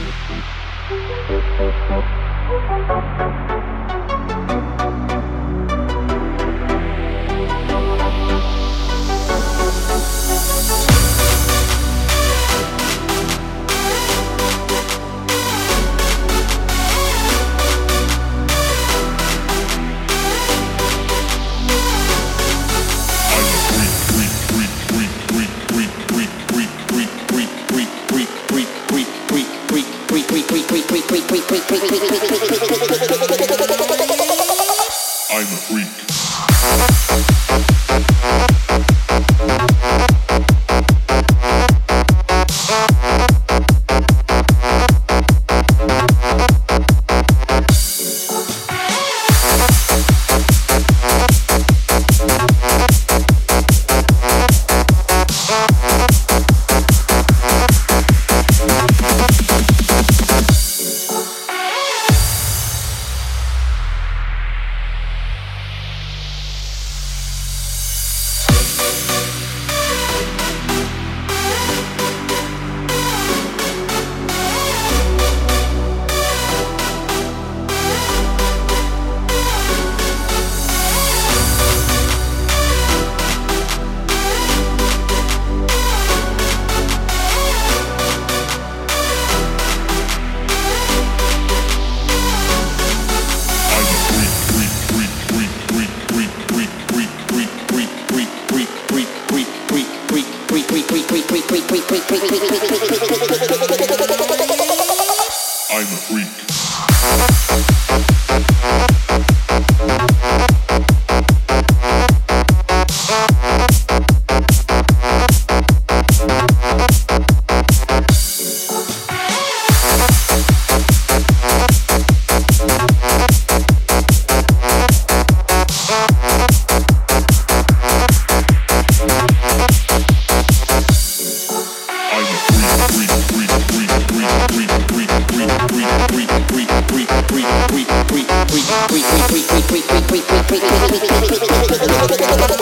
Thank you. I'm a freak. I'm a freak. Freak, freak, freak, freak, freak, freak, freak, freak, freak, freak, freak, freak, freak, freak, freak, freak,